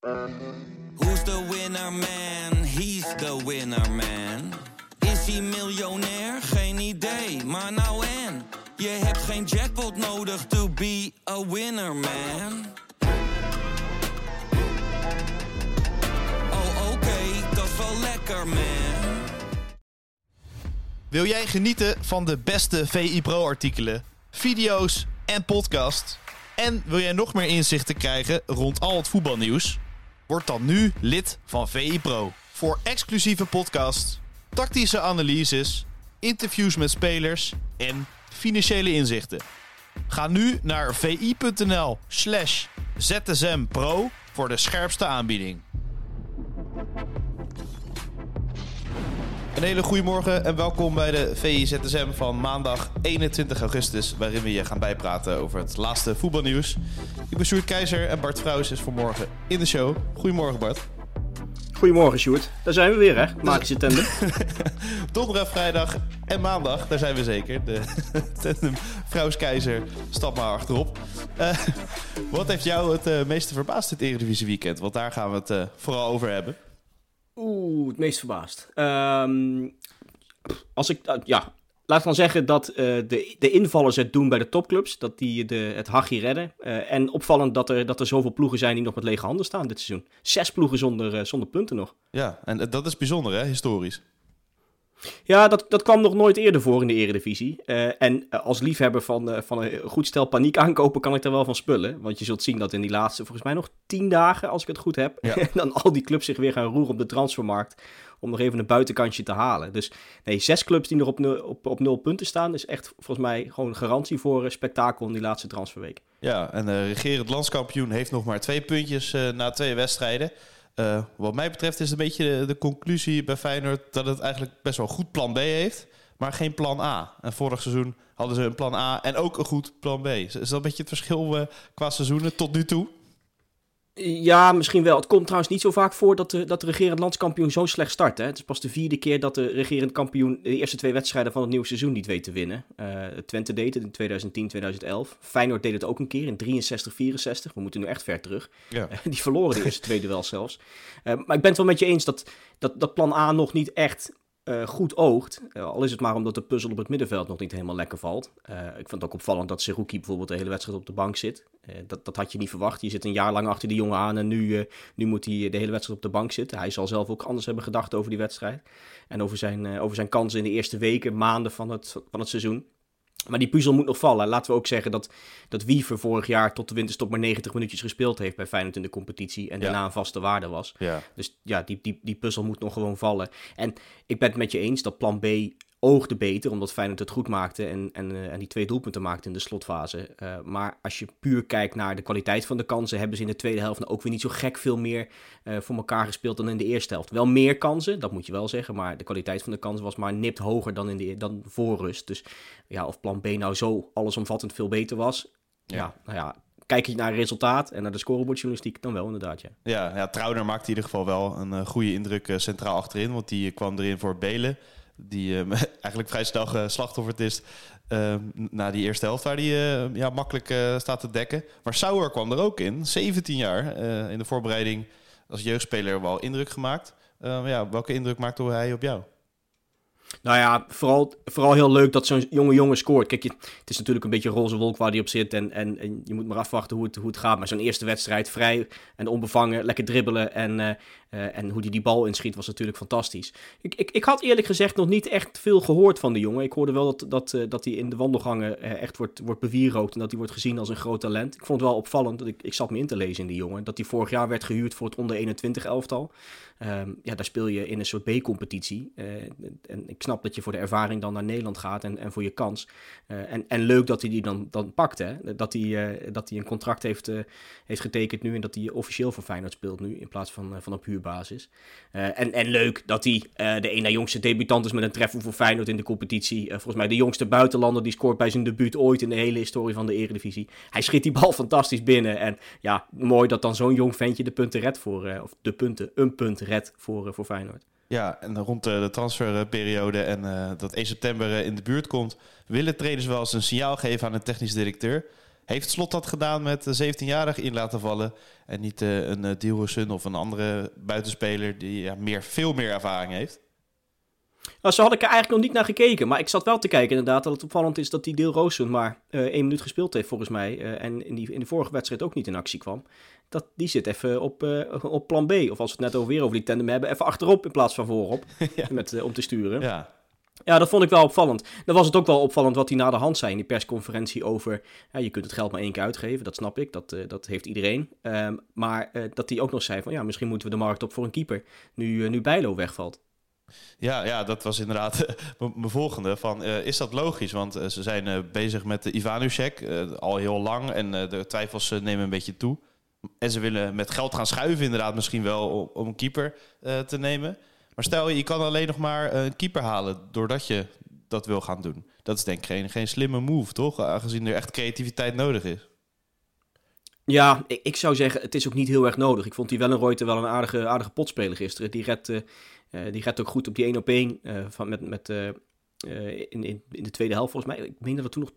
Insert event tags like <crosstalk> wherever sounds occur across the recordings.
Who's the winner man? He's the winner man. Is hij miljonair? Geen idee, maar nou en. Je hebt geen jackpot nodig to be a winner man. Oh oké, dat is wel lekker man. Wil jij genieten van de beste VI Pro artikelen, video's en podcasts? En wil jij nog meer inzichten krijgen rond al het voetbalnieuws? Word dan nu lid van VI Pro. Voor exclusieve podcasts, tactische analyses, interviews met spelers en financiële inzichten. Ga nu naar vi.nl slash zsmpro voor de scherpste aanbieding. Een hele goede morgen en welkom bij de VI-ZSM van maandag 21 augustus, waarin we je gaan bijpraten over het laatste voetbalnieuws. Ik ben Sjoerd Keizer en Bart Vrouws is vanmorgen in de show. Goedemorgen Bart. Goedemorgen Sjoerd. Daar zijn we weer hè, magische tandem. <laughs> Donderdag, vrijdag en maandag, daar zijn we zeker. De <laughs> tandem Vrouws Keizer, stap maar achterop. Eh, wat heeft jou het eh, meeste verbaasd dit Eredivisie weekend? Want daar gaan we het eh, vooral over hebben. Oeh, het meest verbaasd. Ehm, als ik, uh, ja, laat ik dan zeggen dat uh, de, de invallers het doen bij de topclubs. Dat die de, het hachje redden. Uh, en opvallend dat er, dat er zoveel ploegen zijn die nog met lege handen staan dit seizoen. Zes ploegen zonder, zonder punten nog. Ja, en dat is bijzonder hè, historisch. Ja, dat, dat kwam nog nooit eerder voor in de Eredivisie. Uh, en uh, als liefhebber van, uh, van een goed stel paniek aankopen, kan ik er wel van spullen. Want je zult zien dat in die laatste, volgens mij nog tien dagen, als ik het goed heb, ja. <laughs> dan al die clubs zich weer gaan roeren op de transfermarkt. Om nog even een buitenkantje te halen. Dus nee, zes clubs die nog op nul, op, op nul punten staan, is echt volgens mij gewoon garantie voor spektakel in die laatste transferweek. Ja, en de regerend landskampioen heeft nog maar twee puntjes na twee wedstrijden. Uh, wat mij betreft is een beetje de, conclusie bij Feyenoord dat het eigenlijk best wel een goed plan B heeft, maar geen plan A. En vorig seizoen hadden ze een plan A en ook een goed plan B. Is dat een beetje het verschil uh, qua seizoenen tot nu toe? Ja, misschien wel. Het komt trouwens niet zo vaak voor dat de, dat de regerend landskampioen zo slecht start. Hè? Het is pas de vierde keer dat de regerend kampioen de eerste twee wedstrijden van het nieuwe seizoen niet weet te winnen. Uh, Twente deed het in 2010, 2011. Feyenoord deed het ook een keer in 63, 64. We moeten nu echt ver terug. Ja. <laughs> Die verloren de eerste <laughs> twee duels zelfs. Uh, maar ik ben het wel met je eens dat, dat, dat plan A nog niet echt uh, goed oogt. Uh, al is het maar omdat de puzzel op het middenveld nog niet helemaal lekker valt. Uh, ik vind het ook opvallend dat Seruki bijvoorbeeld de hele wedstrijd op de bank zit. dat, dat had je niet verwacht. Je zit een jaar lang achter die jongen aan en nu, nu moet hij de hele wedstrijd op de bank zitten. Hij zal zelf ook anders hebben gedacht over die wedstrijd. En over zijn, over zijn kansen in de eerste weken, maanden van het, van het seizoen. Maar die puzzel moet nog vallen. Laten we ook zeggen dat, dat Wiever vorig jaar tot de winterstop maar 90 minuutjes gespeeld heeft bij Feyenoord in de competitie. En ja. daarna een vaste waarde was. Ja. Dus ja, die, die, die puzzel moet nog gewoon vallen. En ik ben het met je eens dat plan B oogde beter, omdat Feyenoord het goed maakte en, en, uh, en die twee doelpunten maakte in de slotfase. Uh, maar als je puur kijkt naar de kwaliteit van de kansen, hebben ze in de tweede helft ook weer niet zo gek veel meer uh, voor elkaar gespeeld dan in de eerste helft. Wel meer kansen, dat moet je wel zeggen, maar de kwaliteit van de kansen was maar nipt hoger dan, in de, dan voor rust. Dus ja, of plan B nou zo allesomvattend veel beter was, ja, ja nou ja, kijk je naar het resultaat en naar de scorebordjournalistiek, dan wel inderdaad, ja. Ja, ja maakte in ieder geval wel een goede indruk centraal achterin, want die kwam erin voor Belen die uh, <laughs> eigenlijk vrij snel geslachtofferd is uh, na die eerste helft, waar hij uh, ja, makkelijk staat te dekken. Maar Sauer kwam er ook in, 17 jaar, in de voorbereiding als jeugdspeler wel indruk gemaakt. ja, welke indruk maakte hij op jou? Nou ja, vooral, vooral heel leuk dat zo'n jonge jongen scoort. Kijk, het is natuurlijk een beetje een roze wolk waar hij op zit. En, en, en je moet maar afwachten hoe het, hoe het gaat. Maar zo'n eerste wedstrijd, vrij en onbevangen, lekker dribbelen. En, uh, uh, en hoe hij die bal inschiet, was natuurlijk fantastisch. Ik, ik, ik had eerlijk gezegd nog niet echt veel gehoord van de jongen. Ik hoorde wel dat, dat, uh, dat hij in de wandelgangen echt wordt, wordt bewierookt. En dat hij wordt gezien als een groot talent. Ik vond het wel opvallend, dat ik, ik zat me in te lezen in die jongen. Dat hij vorig jaar werd gehuurd voor het onder 21 elftal. Um, ja, daar speel je in een soort B-competitie. en ik snap dat je voor de ervaring dan naar Nederland gaat en, en voor je kans. Uh, en, en leuk dat hij die dan, dan pakt, hè? Dat hij, uh, dat hij een contract heeft, uh, heeft getekend nu en dat hij officieel voor Feyenoord speelt nu in plaats van, van op huurbasis. en, en leuk dat hij de na jongste debutant is met een treffer voor Feyenoord in de competitie. volgens mij de jongste buitenlander die scoort bij zijn debuut ooit in de hele historie van de Eredivisie. Hij schiet die bal <laughs> fantastisch binnen en ja, mooi dat dan zo'n jong ventje de punten redt voor, of de punten, een punt redt voor, voor Feyenoord. Ja, en rond de, de transferperiode en uh, dat 1 september in de buurt komt, willen trainers wel eens een signaal geven aan een technisch directeur. Heeft Slot dat gedaan met de 17-jarige in laten vallen en niet een uh, Dilrosun of een andere buitenspeler die ja, meer, veel meer ervaring heeft? Nou, zo had ik er eigenlijk nog niet naar gekeken. Maar ik zat wel te kijken inderdaad dat het opvallend is dat die Deel Roosum maar uh, één minuut gespeeld heeft volgens mij. Uh, en in, die, in de vorige wedstrijd ook niet in actie kwam. Dat, die zit even op, uh, op plan B. Of als we het net over weer over die tandem hebben, even achterop in plaats van voorop. <laughs> ja. met, om te sturen. Ja. Ja, dat vond ik wel opvallend. Dan was het ook wel opvallend wat hij na de hand zei in die persconferentie over... Ja, je kunt het geld maar één keer uitgeven, dat snap ik, dat, uh, dat heeft iedereen. Um, maar uh, dat hij ook nog zei van ja, misschien moeten we de markt op voor een keeper, nu, uh, nu Bijlo wegvalt. Ja, ja, dat was inderdaad <laughs> mijn volgende. Van, uh, is dat logisch? Want uh, ze zijn uh, bezig met de Ivanusek al heel lang en de twijfels nemen een beetje toe. En ze willen met geld gaan schuiven inderdaad misschien wel om, om een keeper te nemen. Maar stel je, je kan alleen nog maar een keeper halen doordat je dat wil gaan doen. Dat is denk ik geen, geen slimme move, toch? Aangezien er echt creativiteit nodig is. Ja, ik, ik zou zeggen, het is ook niet heel erg nodig. Ik vond die Wellenreuter wel een aardige, aardige potspeler gisteren. Die redt, uh, die redt ook goed op die 1 op 1 uh, van met, met, in, in, in de tweede helft. Volgens mij, ik meen dat het toen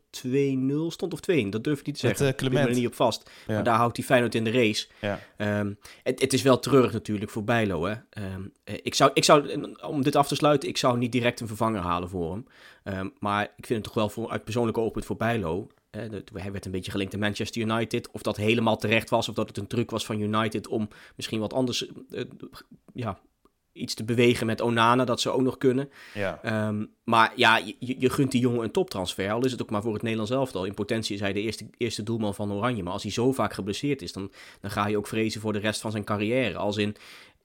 nog 2-0 stond of 2 Dat durf ik niet te zeggen. Met, Clement. Ik ben er niet op vast. Ja. Maar daar houdt hij Feyenoord in de race. Ja. Um, het, het, is wel treurig natuurlijk voor Bijlo. Hè? Um, ik, zou, ik zou, om dit af te sluiten, ik zou niet direct een vervanger halen voor hem. Um, maar ik vind het toch wel voor, uit persoonlijke oogpunt voor Bijlo... Hij werd een beetje gelinkt aan Manchester United. Of dat helemaal terecht was, of dat het een truc was van United om misschien wat anders uh, ja, iets te bewegen met Onana, dat ze ook nog kunnen. Ja. Um, maar ja, je, je gunt die jongen een toptransfer, al is het ook maar voor het Nederlands elftal. In potentie is hij de eerste, eerste doelman van Oranje, maar als hij zo vaak geblesseerd is, dan, dan ga je ook vrezen voor de rest van zijn carrière. Als in,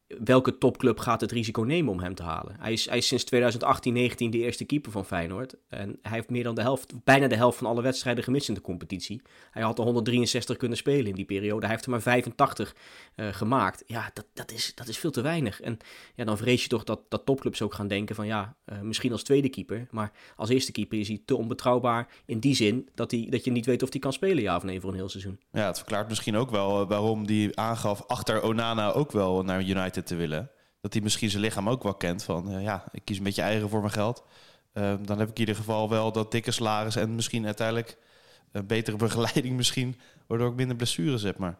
welke topclub gaat het risico nemen om hem te halen? Hij is, hij is sinds 2018, 19 de eerste keeper van Feyenoord. En hij heeft meer dan de helft, bijna de helft van alle wedstrijden gemist in de competitie. Hij had er 163 kunnen spelen in die periode. Hij heeft er maar 85 uh, gemaakt. Ja, dat, dat, is, dat is veel te weinig. En ja, dan vrees je toch dat, dat topclubs ook gaan denken van ja, uh, misschien als tweede keeper. Maar als eerste keeper is hij te onbetrouwbaar in die zin dat, hij, dat je niet weet of hij kan spelen ja of nee voor een heel seizoen. Ja, het verklaart misschien ook wel uh, waarom die aangaf achter Onana ook wel naar United te willen. Dat hij misschien zijn lichaam ook wel kent van uh, ja, ik kies een beetje eigen voor mijn geld. Uh, dan heb ik in ieder geval wel dat dikke salaris en misschien uiteindelijk een betere <laughs> begeleiding misschien, waardoor ik minder blessures heb. Maar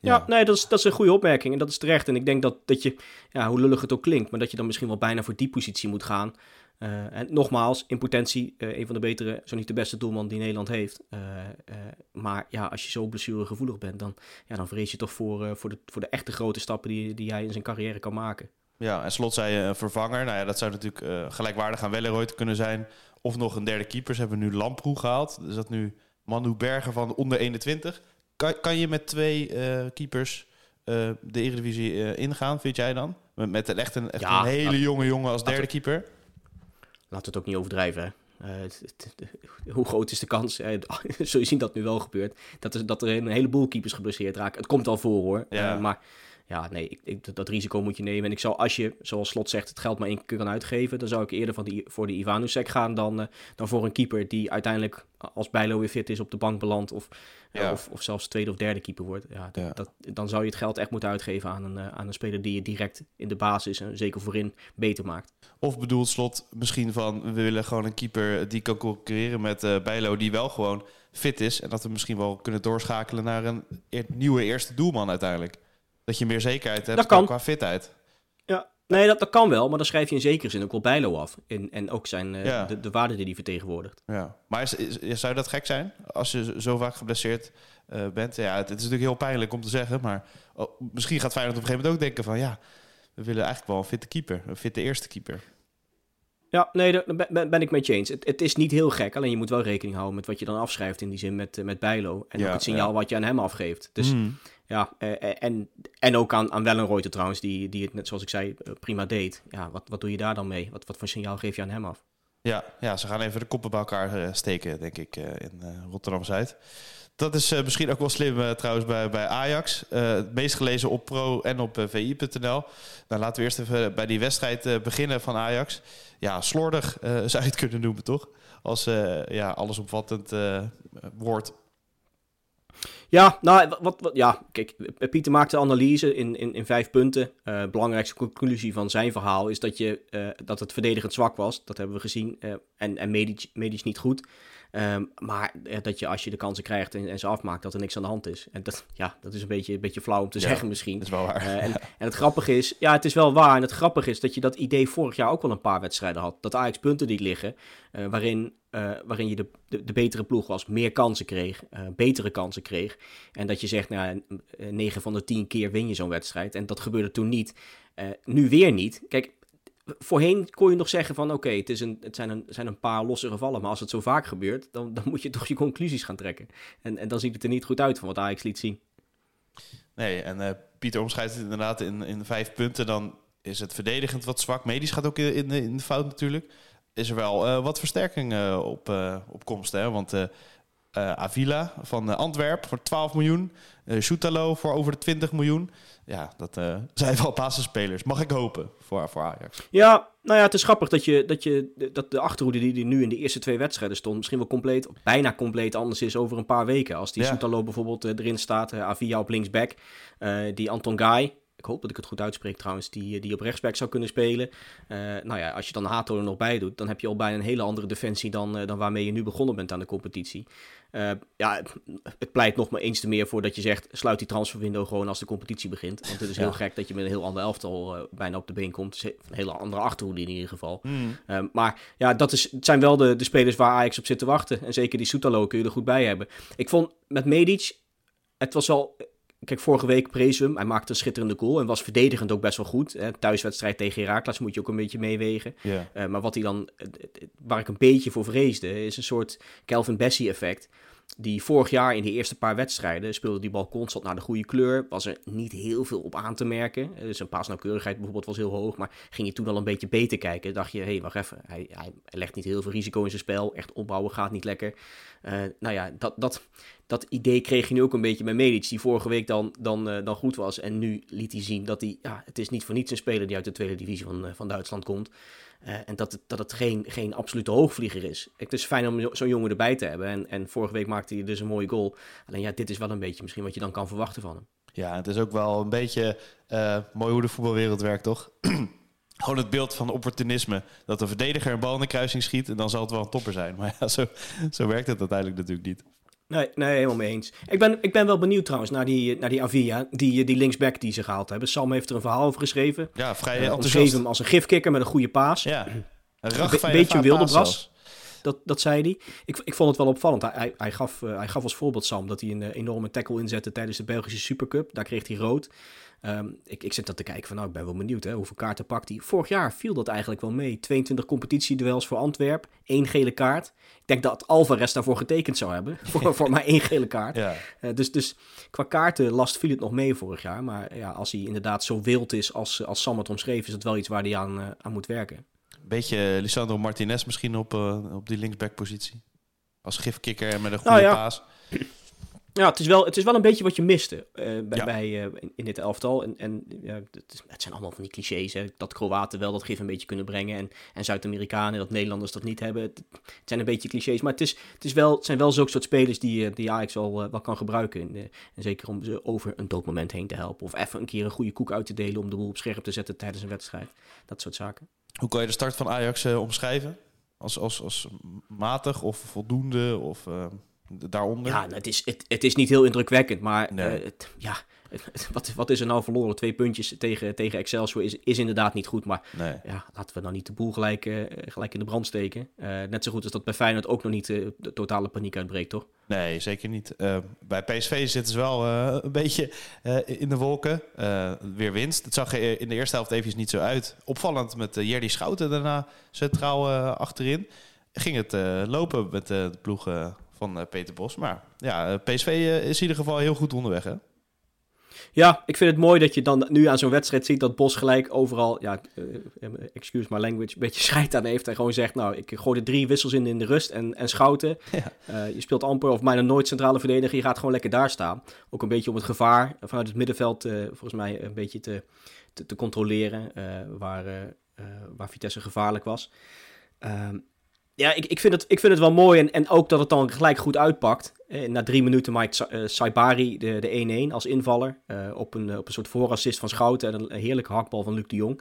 ja, ja nee, dat is, dat is een goede opmerking en dat is terecht. En ik denk dat, dat je, ja, hoe lullig het ook klinkt, maar dat je dan misschien wel bijna voor die positie moet gaan. Uh, en nogmaals, in potentie uh, een van de betere, zo niet de beste doelman die Nederland heeft. Uh, maar ja, als je zo blessuregevoelig bent, dan, ja, dan vrees je toch voor, voor, de, voor de echte grote stappen die, die hij in zijn carrière kan maken. Ja, en slot zei je vervanger. Nou ja, dat zou natuurlijk gelijkwaardig aan Welleroyd kunnen zijn. Of nog een derde keeper. Ze hebben nu Lamproe gehaald. Dus dat nu Manu Berger van onder 21. Kan, kan je met twee keepers de Eredivisie ingaan, vind jij dan? Met, met echt een, echt ja, een hele dat, jonge jongen als derde keeper? Laten we het ook niet overdrijven. Uh, hoe groot is de kans? Uh, zul je zien dat nu wel gebeurt. Dat er, dat er een heleboel keepers geblesseerd raken. Het komt al voor hoor. Ja. Uh, maar ja, nee, ik, ik, dat risico moet je nemen. En ik zou, als je, zoals Slot zegt, het geld maar één keer kan uitgeven, dan zou ik eerder van die, voor de Ivanusek gaan dan, uh, dan voor een keeper die uiteindelijk, als Bijlo weer fit is, op de bank belandt of, uh, ja. of, of zelfs tweede of derde keeper wordt. Ja, ja. Dat, dan zou je het geld echt moeten uitgeven aan een, uh, aan een speler die je direct in de basis en zeker voorin beter maakt. Of bedoelt Slot misschien van, we willen gewoon een keeper die kan concurreren met Bijlo, die wel gewoon fit is en dat we misschien wel kunnen doorschakelen naar een e nieuwe eerste doelman uiteindelijk. Dat je meer zekerheid hebt dat kan. qua fitheid. Ja, nee, dat, dat kan wel, maar dan schrijf je in zekere zin ook wel Bijlo af. En, en ook zijn, uh, ja. de, de waarde die hij vertegenwoordigt. Ja, maar is, is, zou dat gek zijn als je zo vaak geblesseerd uh, bent? Ja, het, het, is natuurlijk heel pijnlijk om te zeggen, maar oh, misschien gaat Feyenoord op een gegeven moment ook denken van ja, we willen eigenlijk wel een fitte keeper, een fitte eerste keeper. Ja, nee, daar ben, ben ik mee eens. Het, het, is niet heel gek, alleen je moet wel rekening houden met wat je dan afschrijft in die zin met, met Bijlo. En ja, ook het signaal ja. wat je aan hem afgeeft. Dus mm. Ja, uh, en, en ook aan, aan Wellenreuter trouwens, die, die het net zoals ik zei prima deed. Ja, wat, wat doe je daar dan mee? Wat, wat voor signaal geef je aan hem af? Ja, ja ze gaan even de koppen bij elkaar steken, denk ik, in Rotterdam-Zuid. Dat is uh, misschien ook wel slim uh, trouwens bij, bij Ajax. Uh, het meest gelezen op pro en op vi.nl. Nou, laten we eerst even bij die wedstrijd beginnen van Ajax. Ja, slordig <laughs> zou je het kunnen noemen, toch? Als ja, allesomvattend woord. Ja, nou, wat, wat, ja, kijk, Pieter maakt de analyse in, in, in vijf punten. Uh, belangrijkste conclusie van zijn verhaal is dat, je, uh, dat het verdedigend zwak was. Dat hebben we gezien. Uh, en en medisch, medisch niet goed. Ehm, maar eh, dat je als je de kansen krijgt en, en, ze afmaakt, dat er niks aan de hand is. En dat, ja, dat is een beetje, een beetje flauw om te zeggen misschien. Dat is wel waar. Uh, en, en, het grappige is, ja, het is wel waar. En het grappige is dat je dat idee vorig jaar ook al een paar wedstrijden had. Dat Ajax punten die liggen, uh, waarin, waarin je de, de, betere ploeg was, meer kansen kreeg, betere kansen kreeg. En dat je zegt, nou, 9 van de 10 keer win je zo'n wedstrijd. En dat gebeurde toen niet. nu weer niet. Kijk, voorheen kon je nog zeggen van oké, het het, het zijn, een, zijn een paar losse gevallen. Maar als het zo vaak gebeurt, dan, dan moet je <laughs> toch je conclusies gaan trekken. En, en dan ziet het er niet goed uit van wat Ajax liet zien. Nee, en Pieter omschrijft het inderdaad in, in vijf punten. Dan is het verdedigend wat zwak. Medisch gaat ook in, in, de fout natuurlijk. Is er wel uh, wat versterking uh, op, op komst. Hè? Want Avila van Antwerpen voor 12 miljoen. Uh, voor over de 20 miljoen. Ja, dat zijn wel basisspelers. Mag ik hopen voor, voor Ajax. Ja, nou ja, het is grappig dat, je, dat, je, dat de achterhoede die, die nu in de eerste twee wedstrijden stond... misschien wel compleet, bijna compleet anders is over een paar weken. Als die ja. Soetalo bijvoorbeeld erin staat, Avila op linksback. die Anton Guy, ik hoop dat ik het goed uitspreek trouwens, die, die op rechtsback zou kunnen spelen. Uh, nou ja, als je dan Hato er nog bij doet, dan heb je al bijna een hele andere defensie dan, uh, dan waarmee je nu begonnen bent aan de competitie. Uh, ja, het pleit nog maar eens te meer voor dat je zegt, sluit die transferwindow gewoon als de competitie begint. Want het is <laughs> heel ja. gek dat je met een heel ander elftal bijna op de been komt. Een hele andere achterhoede in ieder geval. Mm. maar ja, dat is, het zijn wel de, de spelers waar Ajax op zit te wachten. En zeker die Soetalo kun je er goed bij hebben. Ik vond met Medic, het was wel Kijk, vorige week prees hem. Hij maakte een schitterende goal en was verdedigend ook best wel goed. Hè. Thuiswedstrijd tegen Herakles moet je ook een beetje meewegen. Yeah. Uh, maar wat hij dan, waar ik een beetje voor vreesde, is een soort Calvin Bessie effect. Die vorig jaar in de eerste paar wedstrijden speelde die bal constant naar de goede kleur. Was er niet heel veel op aan te merken. Dus een paasnauwkeurigheid bijvoorbeeld was heel hoog. Maar ging je toen al een beetje beter kijken, dacht je, hé, hey, wacht even. Hij, hij, legt niet heel veel risico in zijn spel. Echt opbouwen gaat niet lekker. Uh, nou ja, dat, dat, dat idee kreeg je nu ook een beetje bij Medic, die vorige week dan, dan, uh, dan goed was. En nu liet hij zien dat hij, ja, het is niet voor niets een speler die uit de tweede divisie van, uh, van Duitsland komt. Uh, en dat het, dat het geen, geen absolute hoogvlieger is. Het is fijn om zo'n jongen erbij te hebben. En, en vorige week maakte hij dus een mooie goal. Alleen ja, dit is wel een beetje misschien wat je dan kan verwachten van hem. Ja, het is ook wel een beetje mooi hoe de voetbalwereld werkt, toch? <clears throat> Gewoon het beeld van opportunisme. Dat een verdediger een bal in de kruising schiet en dan zal het wel een topper zijn. Maar ja, zo, zo werkt het uiteindelijk natuurlijk niet. Nee, nee, helemaal mee eens. Ik ben, ik ben wel benieuwd trouwens naar die, naar die Avia, die, die linksback die ze gehaald hebben. Sam heeft er een verhaal over geschreven. Ja, vrij uh, enthousiast. hem als een gifkikker met een goede paas. Ja, een, een beetje een wilde bras. Dat, dat zei hij. Ik, ik vond het wel opvallend. Hij, hij, gaf, uh, hij gaf als voorbeeld, Sam, dat hij een uh, enorme tackle inzette tijdens de Belgische Supercup. Daar kreeg hij rood. Um, ik, ik zit dat te kijken van, nou, ik ben wel benieuwd, hè, hoeveel kaarten pakt hij. Vorig jaar viel dat eigenlijk wel mee. 22 competitieduels voor Antwerp, één gele kaart. Ik denk dat Alvarez daarvoor getekend zou hebben, <laughs> voor, voor maar één gele kaart. Ja. Uh, dus, dus qua kaartenlast viel het nog mee vorig jaar. Maar ja, als hij inderdaad zo wild is als, als Sam het omschreef, is het wel iets waar hij aan, uh, aan moet werken. Beetje Lisandro Martinez misschien op, uh, op die linksback-positie. Als gifkikker en met een goede nou ja. paas. Ja, het is, wel, het is wel een beetje wat je miste uh, bij, ja. bij uh, in, in, dit elftal. En, en ja, het, het, zijn allemaal van die clichés. Hè? Dat Kroaten wel dat gif een beetje kunnen brengen. En, en Zuid-Amerikanen, dat Nederlanders dat niet hebben. Het, het, zijn een beetje clichés. Maar het, is, het, is wel, het zijn wel zulke soort spelers die, die Ajax uh, wel kan gebruiken. En, en, zeker om ze over een doodmoment heen te helpen. Of even een keer een goede koek uit te delen om de boel op scherp te zetten tijdens een wedstrijd. Dat soort zaken. Hoe kan je de start van Ajax omschrijven? Als, als, als matig of voldoende? Of daaronder? Ja, het is, het, het is niet heel indrukwekkend, maar nee. uh, het, ja, <laughs> wat, wat is er nou verloren? Twee puntjes tegen, tegen Excelsior is, is inderdaad niet goed, maar nee. ja, laten we dan niet de boel gelijk, uh, gelijk in de brand steken. Uh, net zo goed als dat bij Feyenoord ook nog niet de totale paniek uitbreekt, toch? Nee, zeker niet. bij PSV zitten ze wel een beetje in de wolken. weer winst. Het zag er in de eerste helft even niet zo uit. Opvallend met Jerry Schouten daarna centraal achterin. Ging het lopen met de ploeg van Peter Bos. Maar ja, PSV is in ieder geval heel goed onderweg, hè? Ja, ik vind het mooi dat je dan nu aan zo'n wedstrijd ziet dat Bos gelijk overal, ja, uh, excuse my language, een beetje <laughs> scheid aan heeft. En gewoon zegt, nou, ik gooi er drie wissels in in de rust en, en schouten. <laughs> Ja. je speelt amper of bijna nooit centrale verdediger. Je gaat gewoon lekker daar staan. Ook een beetje om het gevaar vanuit het middenveld, volgens mij, een beetje te, te, te controleren. waar, waar Vitesse gevaarlijk was. Ehm, ja, ik, ik, vind het, ik vind het wel mooi. En, en ook dat het dan gelijk goed uitpakt. Eh, na drie minuten maakt uh, Saibari de, de 1-1 als invaller. Uh, op, een, op een soort voorassist van Schouten. En een heerlijke hakbal van Luc de Jong.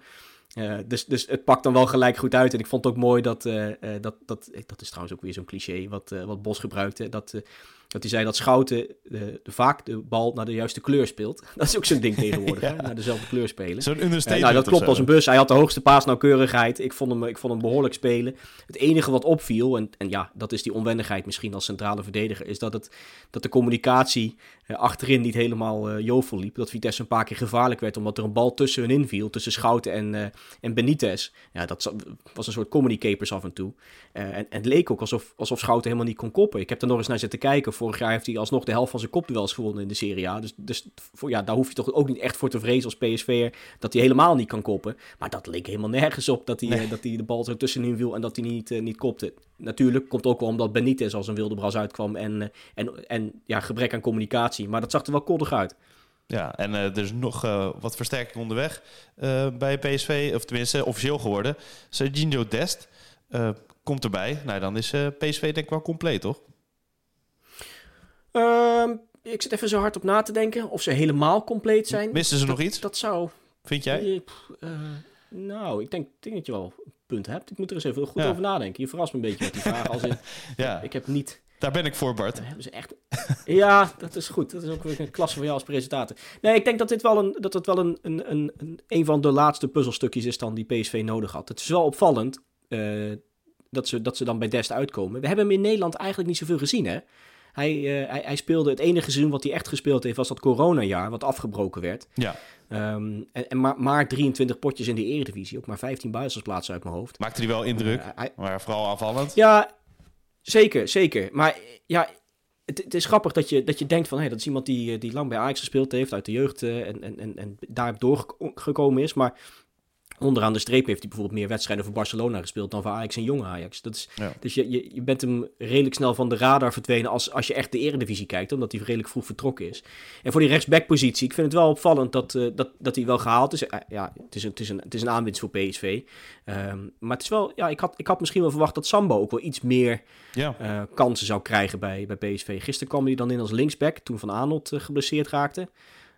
Dus, dus het pakt dan wel gelijk goed uit. En ik vond het ook mooi dat, dat, dat, dat is trouwens ook weer zo'n cliché wat, wat Bos gebruikte, dat dat hij zei dat Schouten de, de, vaak de bal naar de juiste kleur speelt. <laughs> Dat is ook zo'n ding <laughs> tegenwoordig, hè? naar dezelfde kleur spelen. Zo'n understatement nou, dat klopt als een bus. Hij had de hoogste paasnauwkeurigheid. Ik vond hem, ik vond hem behoorlijk spelen. Het enige wat opviel, en, en ja, dat is die onwendigheid misschien als centrale verdediger, is dat, het, dat de communicatie uh, achterin niet helemaal uh, jovel liep. Dat Vitesse een paar keer gevaarlijk werd, omdat er een bal tussen hun inviel, tussen Schouten en, uh, en Benitez. Ja, dat was een soort communicators af en toe. en, en het leek ook alsof, alsof Schouten helemaal niet kon koppen. Ik heb er nog eens naar zitten kijken vorig jaar heeft hij alsnog de helft van zijn kopduels gewonnen in de Serie A. Dus, dus voor, ja, daar hoef je toch ook niet echt voor te vrezen als PSV'er dat hij helemaal niet kan koppen. Maar dat leek helemaal nergens op dat hij, nee. dat hij de bal zo tussenin viel en dat hij niet, uh, niet kopte. Natuurlijk komt ook wel omdat Benitez als een wilde bras uitkwam en, uh, en, en ja, gebrek aan communicatie. Maar dat zag er wel koddig uit. Ja, en uh, er is nog uh, wat versterking onderweg uh, bij PSV, of tenminste officieel geworden. Serginho Dest komt erbij. Nou, dan is PSV denk ik wel compleet, toch? Uh, ik zit even zo hard op na te denken of ze helemaal compleet zijn. Missen ze dat, nog iets? Dat zou. Vind jij? Uh, nou, ik denk, denk dat je wel een punt hebt. Ik moet er eens even goed ja. over nadenken. Je verrast me een beetje met die <laughs> vraag. Als in, ja. Ik heb niet. Daar ben ik voor, Bart. Hebben ze echt... ja, dat is goed. Dat is ook weer een klasse voor jou als presentator. Nee, ik denk dat dit wel een, dat het wel een, een, een, een van de laatste puzzelstukjes is dan die PSV nodig had. Het is wel opvallend uh, dat, ze, dat ze dan bij Dest uitkomen. We hebben hem in Nederland eigenlijk niet zoveel gezien, hè? Hij, uh, hij, hij, speelde het enige seizoen wat hij echt gespeeld heeft, was dat coronajaar, wat afgebroken werd. Ja. Um, en, en maar, maar 23 potjes in de Eredivisie, ook maar 15 buitensplaatsen uit mijn hoofd. Maakte hij wel indruk, uh, hij, maar vooral aanvallend. Ja, zeker, zeker. Maar ja, het, het, is grappig dat je, dat je denkt van, hé, hey, dat is iemand die, die lang bij Ajax gespeeld heeft, uit de jeugd uh, en, en, en, en daar doorgekomen is. Maar Onderaan de streep heeft hij bijvoorbeeld meer wedstrijden voor Barcelona gespeeld dan voor Ajax en jonge Ajax. Dat is, ja. Dus je, je, je bent hem redelijk snel van de radar verdwenen als, als je echt de eredivisie kijkt, omdat hij redelijk vroeg vertrokken is. En voor die rechtsbackpositie, ik vind het wel opvallend dat, uh, dat, dat hij wel gehaald is. Uh, ja, het is, een, het, is een, het is een aanwinst voor PSV. Um, maar het is wel, ja, ik had, ik had misschien wel verwacht dat Sambo ook wel iets meer ja. uh, kansen zou krijgen bij, bij PSV. Gisteren kwam hij dan in als linksback, toen Van Aanholt geblesseerd raakte.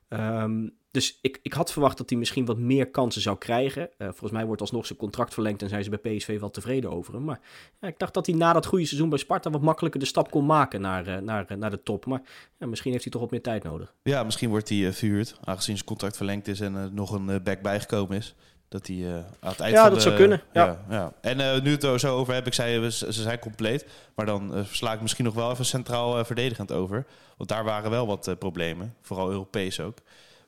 Um, dus ik, ik had verwacht dat hij misschien wat meer kansen zou krijgen. Uh, volgens mij wordt alsnog zijn contract verlengd en zijn ze bij PSV wel tevreden over hem. Maar ja, ik dacht dat hij na dat goede seizoen bij Sparta wat makkelijker de stap kon maken naar, uh, naar, uh, naar de top. Maar ja, misschien heeft hij toch wat meer tijd nodig. Ja, misschien wordt hij verhuurd, aangezien zijn contract verlengd is en er nog een back bijgekomen is. Dat hij aan het eind ja, van dat de, zou kunnen. Ja. ja, ja. En nu het er zo over heb, ik zei ze zijn compleet. Maar dan sla ik misschien nog wel even centraal verdedigend over. Want daar waren wel wat problemen, vooral Europees ook.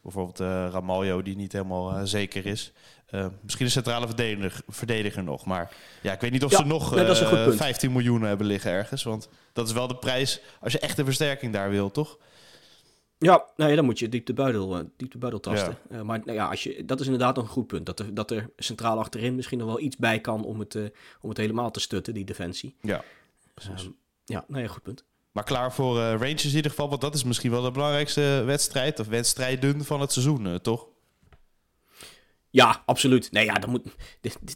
Bijvoorbeeld uh, Ramaljo, die niet helemaal uh, zeker is. Uh, misschien een centrale verdediger, verdediger nog. Maar ja, ik weet niet of ja, ze nog nee, 15 miljoen hebben liggen ergens. Want dat is wel de prijs als je echt een versterking daar wil, toch? Ja, nee, dan moet je diep de buidel, diep de buidel tasten. Ja. maar nou ja, als je, dat is inderdaad een goed punt. Dat er, dat er centraal achterin misschien nog wel iets bij kan om het, om het helemaal te stutten, die defensie. Ja, precies. Um, ja, nee, goed punt. Maar klaar voor uh, Rangers in ieder geval, want dat is misschien wel de belangrijkste wedstrijd of wedstrijden van het seizoen, uh, toch? Ja, absoluut. Nee, ja, dat, moet,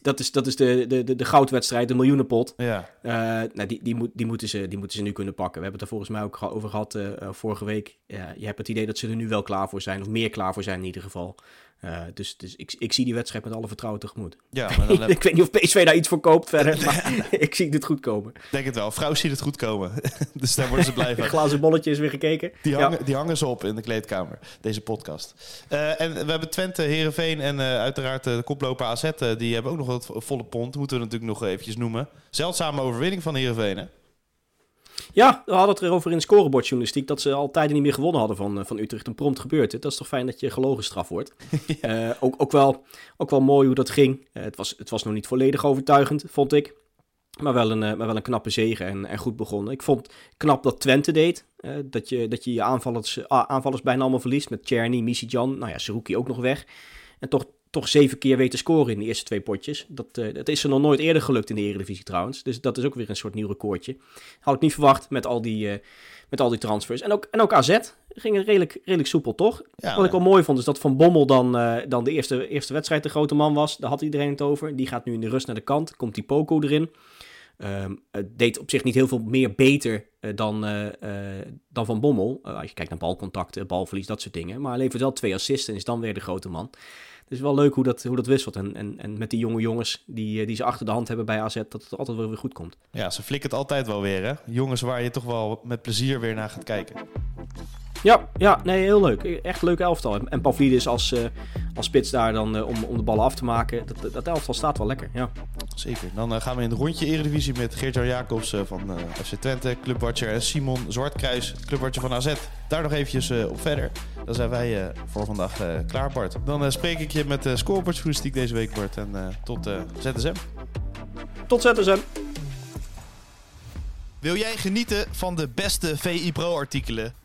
dat is, dat is de, de, de goudwedstrijd, de miljoenenpot. Ja. Uh, nou, die, die, moet, die, moeten ze, die moeten ze nu kunnen pakken. We hebben het er volgens mij ook over gehad vorige week. je hebt het idee dat ze er nu wel klaar voor zijn, of meer klaar voor zijn in ieder geval. Uh, dus dus ik, ik zie die wedstrijd met alle vertrouwen tegemoet. Ja, <laughs> maar dan heb... ik weet niet of PSV daar iets voor koopt verder, maar <laughs> <laughs> ik zie dit goed komen. Denk het wel. Vrouw ziet het goed komen. dus daar worden ze blij van. Glazen bolletje is weer gekeken. Die hangen, ja. die hangen ze op in de kleedkamer, deze podcast. Uh, en we hebben Twente, Herenveen en uh, uiteraard de koploper AZ. die hebben ook nog wat volle pond. Moeten we natuurlijk nog eventjes noemen. Zeldzame overwinning van Herenveen, hè? Ja, we hadden het erover in scorebordjournalistiek dat ze al tijden niet meer gewonnen hadden van, van Utrecht. En prompt gebeurt het. Dat is toch fijn dat je gelogen straf wordt. ja. <laughs> uh, ook, ook, wel, ook wel mooi hoe dat ging. Uh, het, was, het was nog niet volledig overtuigend, vond ik. Maar wel een, maar wel een knappe zege en, en goed begonnen. Ik vond knap dat Twente deed. dat, je, dat je je aanvallers, aanvallers bijna allemaal verliest. Met Czerny, Misijan, nou ja, Seruki ook nog weg. En toch, toch zeven keer weten scoren in de eerste twee potjes. Dat, uh, dat is er nog nooit eerder gelukt in de Eredivisie trouwens. Dus dat is ook weer een soort nieuw recordje. Had ik niet verwacht met al die, uh, met al die transfers. En ook, en ook AZ ging redelijk, redelijk soepel, toch? Ja, Wat ik wel mooi vond, is dat Van Bommel dan, uh, dan de eerste, eerste wedstrijd de grote man was. Daar had iedereen het over. Die gaat nu in de rust naar de kant. Komt die Poco erin. Um, het deed op zich niet heel veel meer beter dan, dan Van Bommel. als je kijkt naar balcontacten, balverlies, dat soort dingen. Maar levert wel twee assists en is dan weer de grote man. Het is wel leuk hoe dat, hoe dat wisselt. En, en, en met die jonge jongens die, die ze achter de hand hebben bij AZ, dat het altijd wel weer goed komt. Ja, ze flikken het altijd wel weer, hè? Jongens waar je toch wel met plezier weer naar gaat kijken. Ja, ja, nee, heel leuk. Echt een leuk elftal. En Pavlidis als, uh, als spits daar dan uh, om, om de ballen af te maken. Dat, dat elftal staat wel lekker, ja. Zeker. Dan uh, gaan we in het rondje Eredivisie met Geert-Jan Jacobs van FC Twente, Clubwatcher en Simon Zwartkruis, Clubwatcher van AZ. Daar nog eventjes op verder. Dan zijn wij voor vandaag klaar, Bart. Dan spreek ik je met de scorebordsjournalistiek deze week, Bart. En tot ZSM. Tot ZSM. Wil jij genieten van de beste VI Pro artikelen?